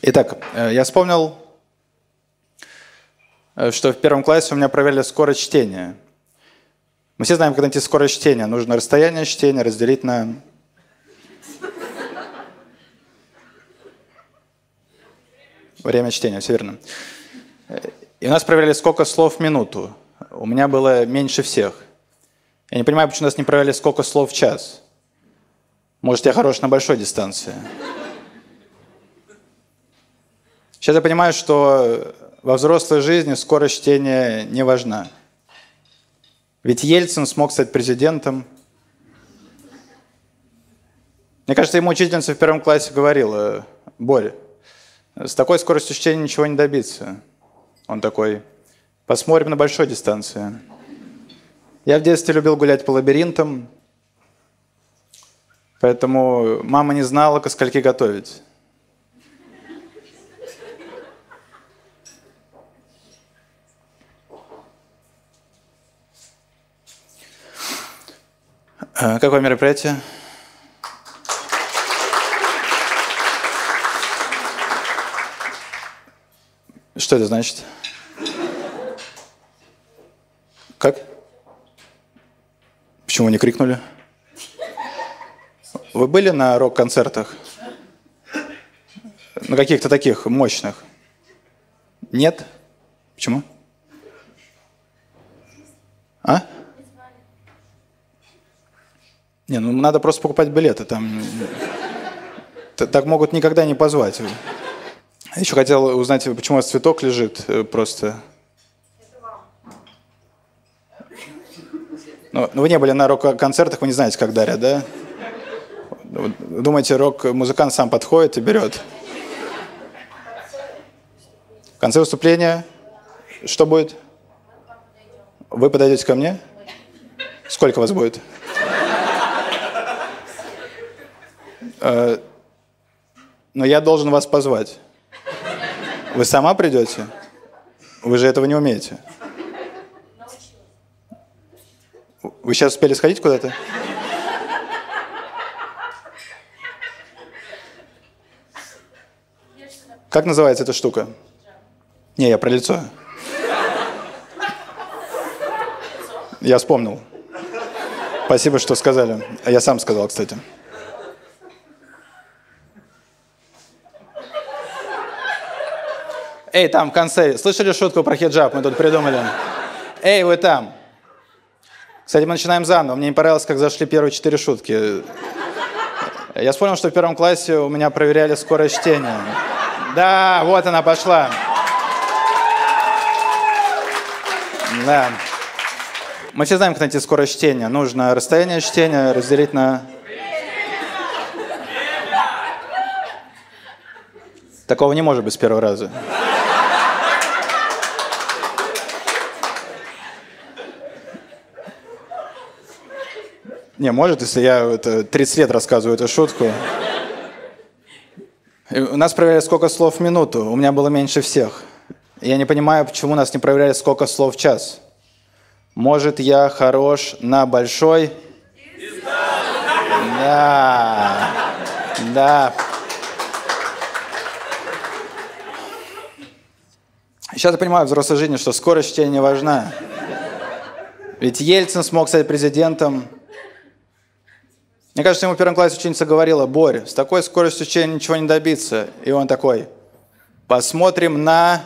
Итак, э, я вспомнил, э, что в первом классе у меня проверили скорость чтения. Мы все знаем, когда найти скорость чтения. Нужно расстояние чтения разделить на... Время чтения, все верно. И у нас проверяли, сколько слов в минуту. У меня было меньше всех. Я не понимаю, почему нас не проверяли, сколько слов в час. Может, я хорош на большой дистанции. Сейчас я понимаю, что во взрослой жизни скорость чтения не важна. Ведь Ельцин смог стать президентом. Мне кажется, ему учительница в первом классе говорила, Боря, с такой скоростью чтения ничего не добиться. Он такой, посмотрим на большой дистанции. Я в детстве любил гулять по лабиринтам, поэтому мама не знала, ко скольки готовить. Какое мероприятие? Что это значит? Как? Почему не крикнули? Вы были на рок-концертах? На каких-то таких мощных? Нет? Почему? Не, ну надо просто покупать билеты, там так могут никогда не позвать. Еще хотел узнать, почему у вас цветок лежит э, просто. Ну, ну, вы не были на рок-концертах, вы не знаете, как дарят, да? Думаете, рок-музыкант сам подходит и берет? В конце выступления что будет? Вы подойдете ко мне? Сколько вас будет? Э, но я должен вас позвать. Вы сама придете? Вы же этого не умеете. Вы сейчас успели сходить куда-то? Как называется эта штука? Не, я про лицо. Я вспомнил. Спасибо, что сказали. Я сам сказал, кстати. Эй, там в конце, слышали шутку про хиджаб? Мы тут придумали. Эй, вы там. Кстати, мы начинаем заново. Мне не понравилось, как зашли первые четыре шутки. Я вспомнил, что в первом классе у меня проверяли скорость чтения. Да, вот она пошла. Да. Мы все знаем, как найти скорость чтения. Нужно расстояние чтения разделить на... Такого не может быть с первого раза. Не, может, если я это, 30 лет рассказываю эту шутку. У нас проверяли, сколько слов в минуту. У меня было меньше всех. Я не понимаю, почему нас не проверяли, сколько слов в час. Может, я хорош на большой... Да. Да. Сейчас я понимаю в взрослой жизни, что скорость чтения важна. Ведь Ельцин смог стать президентом, мне кажется, ему в первом классе ученица говорила, Борь, с такой скоростью чтения ничего не добиться. И он такой, посмотрим на...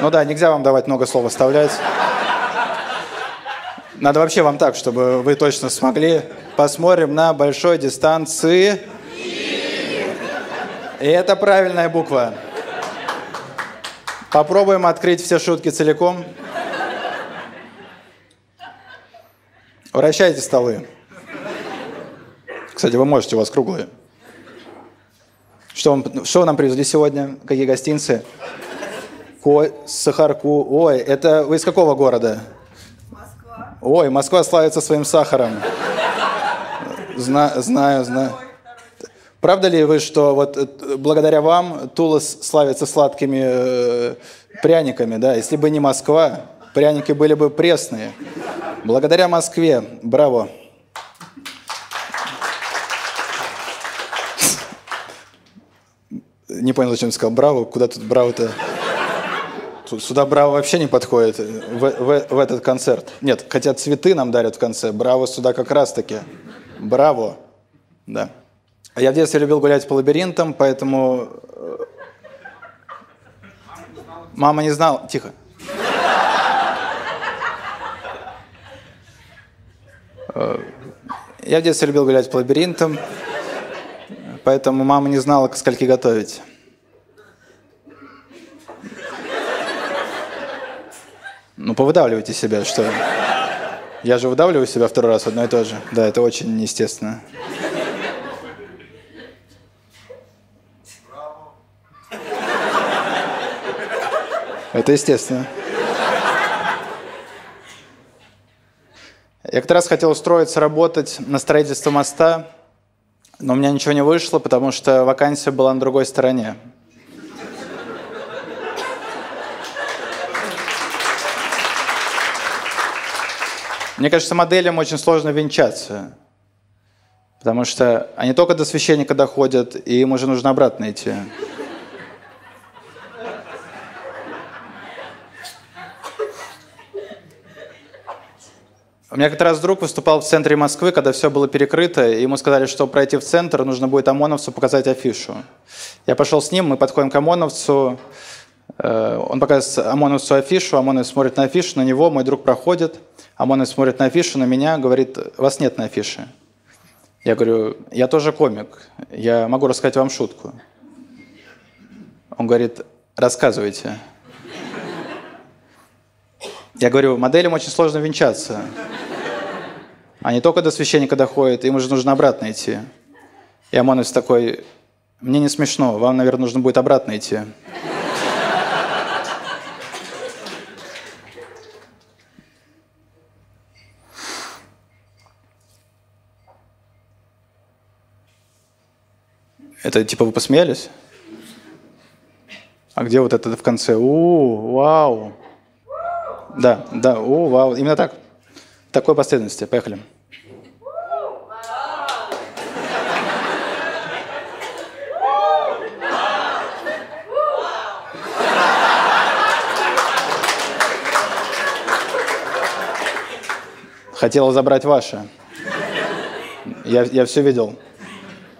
Ну да, нельзя вам давать много слов оставлять. Надо вообще вам так, чтобы вы точно смогли. Посмотрим на большой дистанции. И это правильная буква. Попробуем открыть все шутки целиком. Вращайте столы. Кстати, вы можете, у вас круглые. Что, вам, что нам привезли сегодня? Какие гостинцы? Ко, сахарку. Ой, это вы из какого города? Москва. Ой, Москва славится своим сахаром. Зна, знаю, знаю. Правда ли вы, что вот э, благодаря вам Тула славится сладкими э, пряниками, да? Если бы не Москва, пряники были бы пресные. Благодаря Москве. Браво. не понял, зачем сказал браво. Куда тут браво-то? Сюда браво вообще не подходит в, в, в этот концерт. Нет, хотя цветы нам дарят в конце. Браво сюда как раз-таки. Браво. Да. Я в детстве любил гулять по лабиринтам, поэтому... э, Мама не знала... Тихо. Я в детстве любил гулять по лабиринтам, поэтому мама не знала, к скольки готовить. Ну, повыдавливайте себя, что... Я же выдавливаю себя второй раз одно и то же. Да, это очень неестественно. Это естественно. Я как раз хотел устроиться работать на строительство моста, но у меня ничего не вышло, потому что вакансия была на другой стороне. Мне кажется, моделям очень сложно венчаться, потому что они только до священника доходят, и им уже нужно обратно идти. У меня как раз друг выступал в центре Москвы, когда все было перекрыто, и ему сказали, что пройти в центр нужно будет ОМОНовцу показать афишу. Я пошел с ним, мы подходим к ОМОНовцу, э, он показывает ОМОНовцу афишу, ОМОНовец смотрит на афишу, на него, мой друг проходит, ОМОНовец смотрит на афишу, на меня, говорит, вас нет на афише. Я говорю, я тоже комик, я могу рассказать вам шутку. Он говорит, рассказывайте. Я говорю, моделям очень сложно венчаться. Они только до священника доходят, им уже нужно обратно идти. И ОМОНовец такой, мне не смешно, вам, наверное, нужно будет обратно идти. Это типа вы посмеялись? А где вот это в конце? У, вау. Да, да, у, вау. Именно так. В такой последовательности. Поехали. Хотела забрать ваше. Я, я все видел.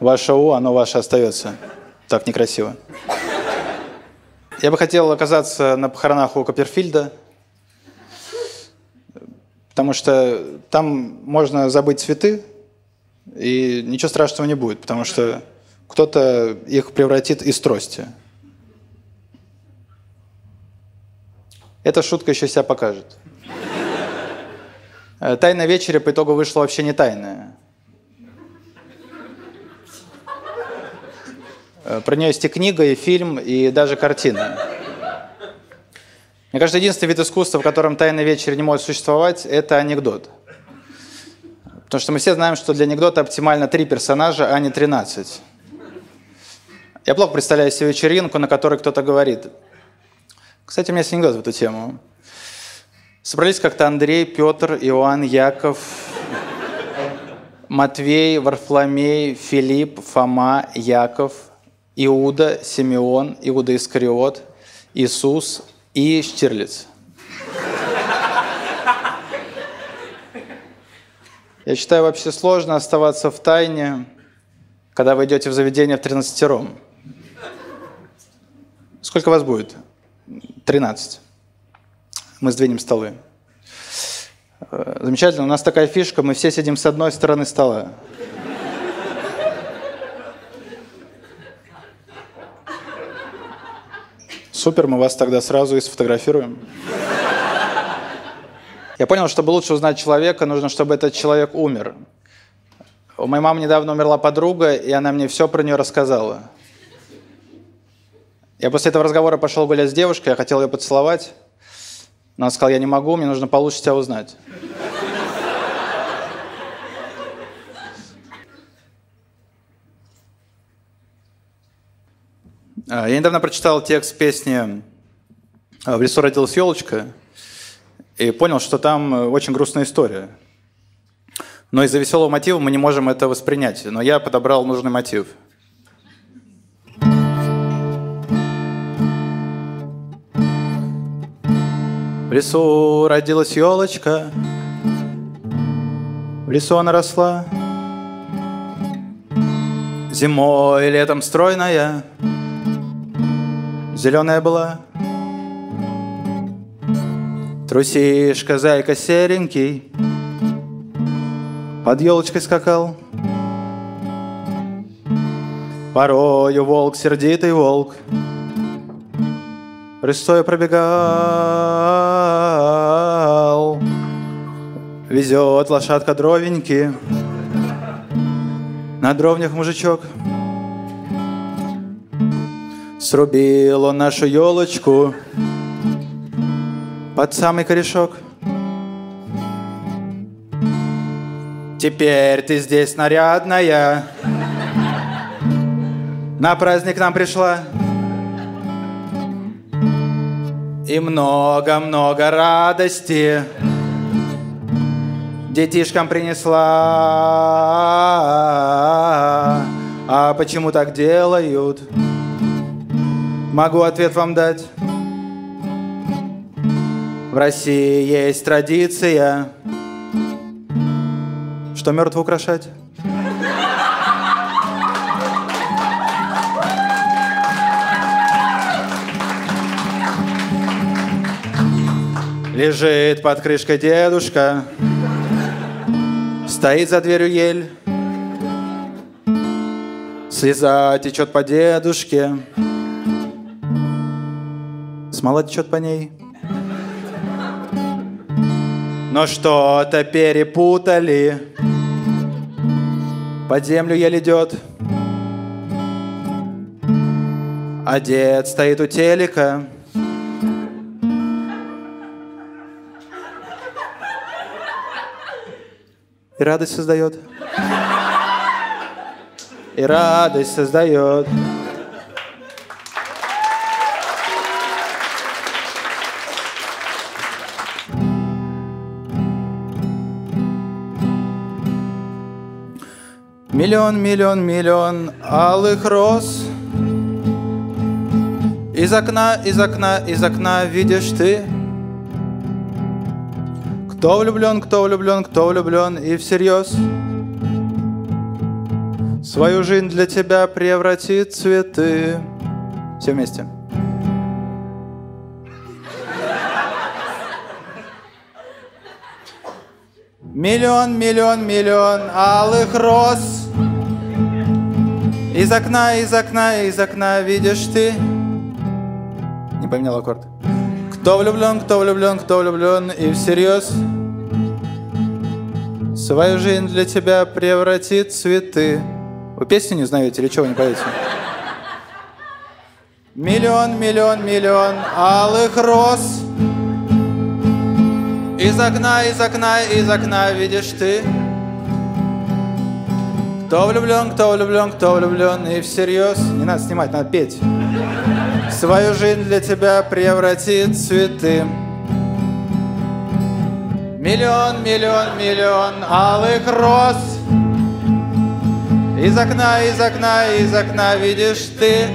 Ваше У, оно ваше остается. Так некрасиво. Я бы хотел оказаться на похоронах у Копперфильда, потому что там можно забыть цветы, и ничего страшного не будет, потому что кто-то их превратит из трости. Эта шутка еще себя покажет. Э, Тайна вечеря по итогу вышла вообще не тайная. Э, Про нее есть и книга, и фильм, и даже картина. Мне кажется, единственный вид искусства, в котором тайный вечер не может существовать, это анекдот. Потому что мы все знаем, что для анекдота оптимально три персонажа, а не 13. Я плохо представляю себе вечеринку, на которой кто-то говорит. Кстати, у меня есть анекдот в эту тему. Собрались как-то Андрей, Петр, Иоанн, Яков, Матвей, Варфломей, Филипп, Фома, Яков, Иуда, Симеон, Иуда Искариот, Иисус и Штирлиц. Я считаю, вообще сложно оставаться в тайне, когда вы идете в заведение в 13 Сколько вас будет? 13. Мы сдвинем столы. Э, Замечательно. У нас такая фишка. Мы все сидим с одной стороны стола. Супер, мы вас тогда сразу и сфотографируем. Я понял, чтобы лучше узнать человека, нужно, чтобы этот человек умер. У моей мамы недавно умерла подруга, и она мне все про нее рассказала. Я после этого разговора пошел гулять с девушкой, я хотел ее поцеловать, но она сказала, я не могу, мне нужно получше тебя узнать. А, я недавно прочитал текст песни а, «В лесу родилась елочка» и понял, что там э, очень грустная история. Но из-за веселого мотива мы не можем это воспринять. Но я подобрал нужный мотив – В лесу родилась елочка, в лесу она росла. Зимой и летом стройная, зеленая была. Трусишка, зайка серенький, под елочкой скакал. Порою волк, сердитый волк, рысцой пробегал. Везет лошадка дровеньки, на дровнях мужичок. Срубил он нашу елочку под самый корешок. Теперь ты здесь нарядная, на праздник нам пришла. И много-много радости детишкам принесла. А почему так делают? Могу ответ вам дать. В России есть традиция, что мертвых украшать. Лежит под крышкой дедушка, Стоит за дверью ель, Слеза течет по дедушке, Смола течет по ней. Но что-то перепутали, Под землю ель идет, А дед стоит у телека, И радость создает. И радость создает. Миллион, миллион, миллион алых роз. Из окна, из окна, из окна видишь ты. Кто влюблен, кто влюблен, кто влюблен и всерьез. Свою жизнь для тебя превратит цветы. Все вместе. Миллион, миллион, миллион алых роз Из окна, из окна, из окна видишь ты. Не поменял аккорд. Кто влюблен, кто влюблен, кто влюблен и всерьез. Свою жизнь для тебя превратит цветы. Вы песню не знаете или чего не поете? Миллион, миллион, миллион алых роз. Из окна, из окна, из окна видишь ты Кто влюблен, кто влюблен, кто влюблен? И всерьез. Не надо снимать, надо петь. Свою жизнь для тебя превратит цветы Миллион, миллион, миллион алых роз. Из окна, из окна, из окна видишь ты.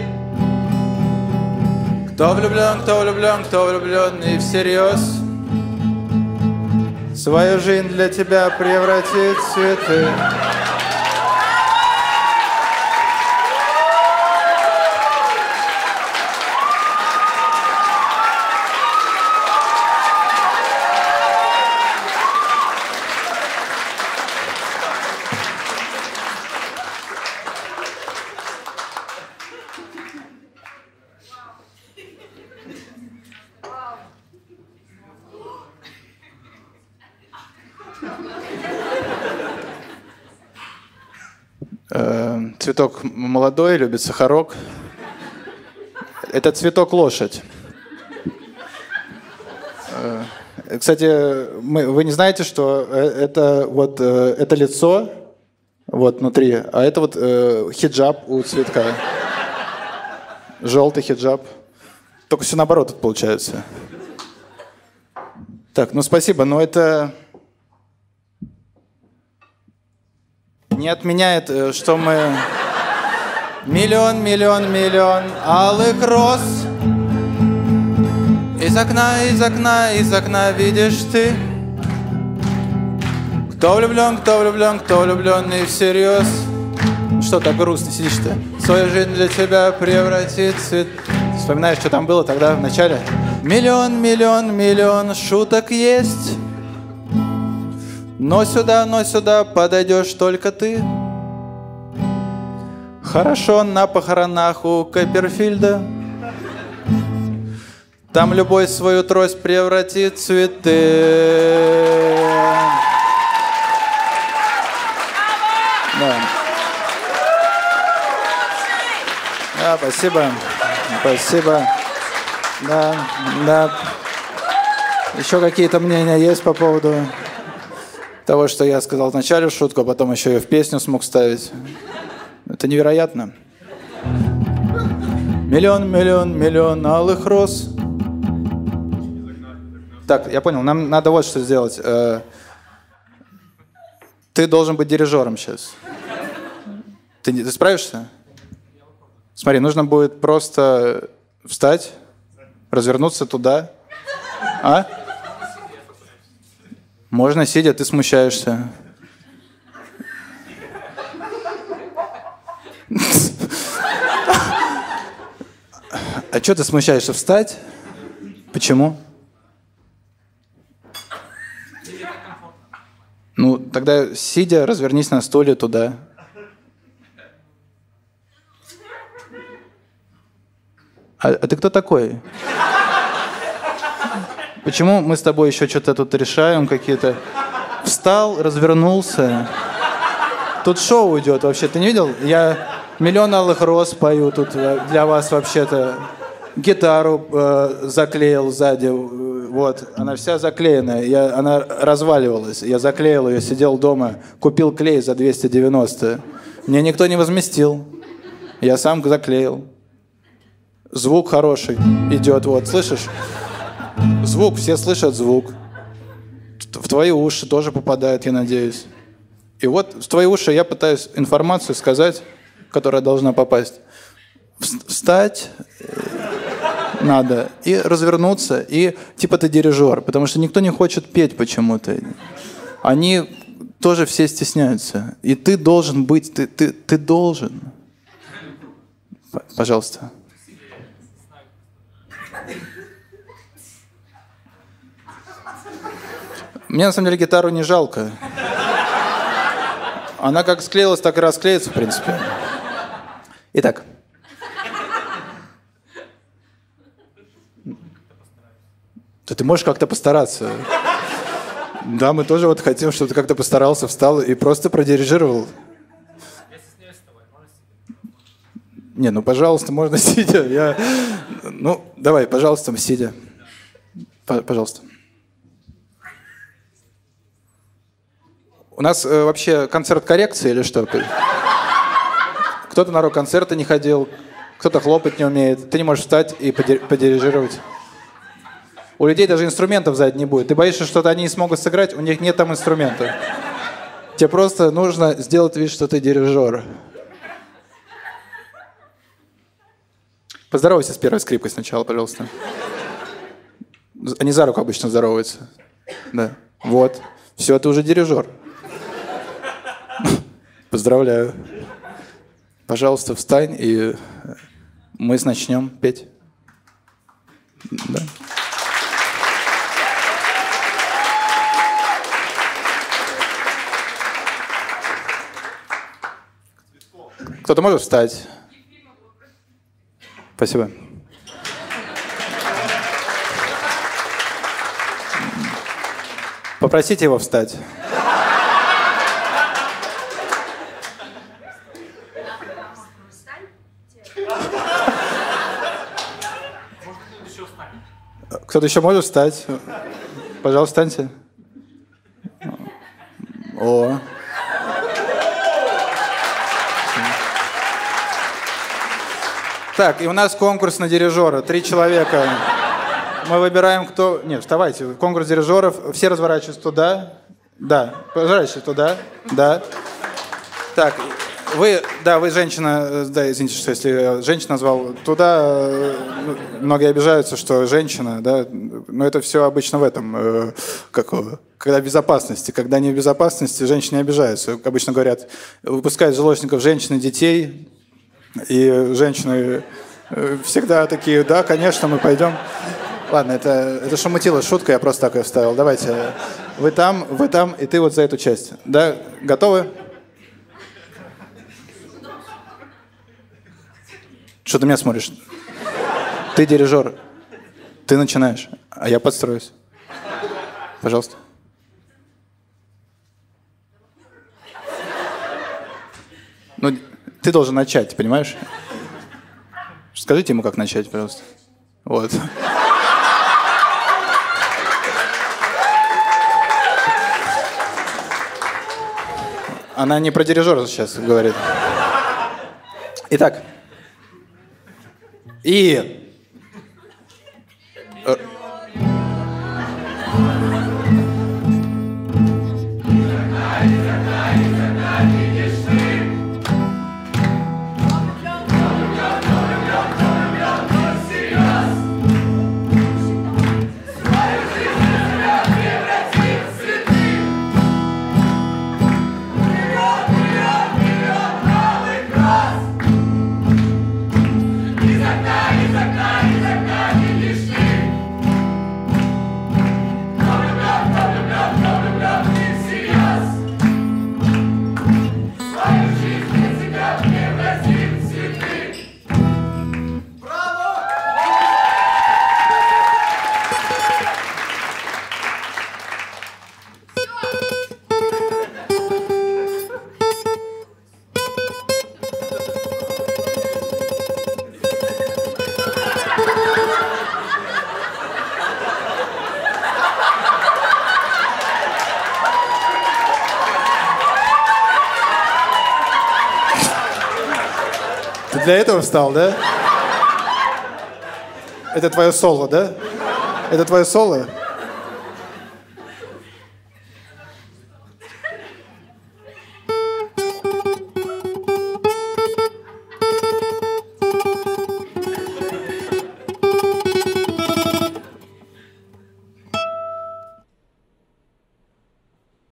Кто влюблен, кто влюблен, кто влюблен и всерьез. Свою жизнь для тебя превратит цветы цветок молодой, любит сахарок. Это цветок лошадь. Э, кстати, мы, вы не знаете, что э, это вот э, это лицо вот внутри, а это вот э, хиджаб у цветка. Желтый хиджаб. Только все наоборот тут получается. Так, ну спасибо, но это не отменяет, что мы Миллион, миллион, миллион алых роз. Из окна, из окна, из окна видишь ты. Кто влюблен, кто влюблен, кто влюбленный всерьез. Что так грустно сидишь-то? Свою жизнь для тебя превратит цвет. Вспоминаешь, что там было тогда в начале? Миллион, миллион, миллион шуток есть Но сюда, но сюда подойдешь только ты Хорошо на похоронах у Копперфильда Там любой свою трость превратит в цветы Да. Да, спасибо. Спасибо. Да, да. Еще какие-то мнения есть по поводу того, что я сказал вначале в шутку, а потом еще и в песню смог ставить. Это невероятно. Миллион, миллион, миллион алых роз. Так, я понял, нам надо вот что сделать. Э, ты должен быть дирижером сейчас. Ты, ты справишься? Смотри, нужно будет просто встать, развернуться туда. А? Можно сидя, ты смущаешься. А что ты смущаешься? Встать? Почему? Ну, тогда сидя, развернись на стуле туда. А, а ты кто такой? Почему мы с тобой еще что-то тут решаем какие-то? Встал, развернулся. Тут шоу идет вообще. Ты не видел? Я миллион алых роз пою тут э, для вас вообще-то. Гитару э, заклеил сзади. э, Вот, она вся заклеенная. Я, она разваливалась. Я заклеил ее, сидел дома, купил клей за 290. Мне никто не возместил. Я сам заклеил. Звук хороший идет, вот, слышишь? Звук, все слышат звук. В твои уши тоже попадает, я надеюсь. И вот в твои уши я пытаюсь информацию сказать, которая должна попасть. Вс- Встать э, надо и развернуться, и типа ты дирижер, потому что никто не хочет петь почему-то. Они тоже все стесняются. И ты должен быть, ты, ты, ты должен. Пожалуйста. Мне на самом деле гитару не жалко. Она как склеилась, так и расклеится, в принципе. Итак. Да ты можешь как-то постараться. Да, мы тоже вот хотим, чтобы ты как-то постарался, встал и просто продирижировал. Не, ну, пожалуйста, можно сидя. Я... Ну, давай, пожалуйста, сидя. Пожалуйста. У нас э, вообще концерт коррекции или что? Кто-то на рок-концерты не ходил, кто-то хлопать не умеет. Ты не можешь встать и поди- подирижировать. У людей даже инструментов сзади не будет. Ты боишься, что они не смогут сыграть, у них нет там инструментов. Тебе просто нужно сделать вид, что ты дирижер. Поздоровайся с первой скрипкой сначала, пожалуйста. Они за руку обычно здороваются. Да. Вот. Все, ты уже дирижер. Поздравляю. Пожалуйста, встань, и мы начнем петь. Да. Кто-то может встать? Спасибо. Попросите его встать. Кто-то еще может встать? Пожалуйста, встаньте. О. Так, и у нас конкурс на дирижера. Три человека. Мы выбираем, кто... Нет, вставайте. Конкурс дирижеров. Все разворачиваются туда. Да, разворачивайтесь туда. Да. Так, Вы, да, вы женщина, э, да, извините, что если женщина назвал, туда э, многие обижаются, что женщина, да, но это все обычно в этом, э, как, когда в безопасности. Когда не в безопасности, женщины обижаются. Обычно говорят, выпускают заложников женщин и детей, и женщины всегда такие, да, конечно, мы пойдем. Ладно, это, это шумутило шутка, я просто так ее вставил. Давайте, вы там, вы там, и ты вот за эту часть. Да, готовы? Что ты меня смотришь? Ты дирижер. Ты начинаешь, а я подстроюсь. Пожалуйста. Ну, ты должен начать, понимаешь? Скажите ему, как начать, пожалуйста. Вот. Она не про дирижера сейчас говорит. Итак, и... для этого встал, да? Это твое соло, да? Это твое соло?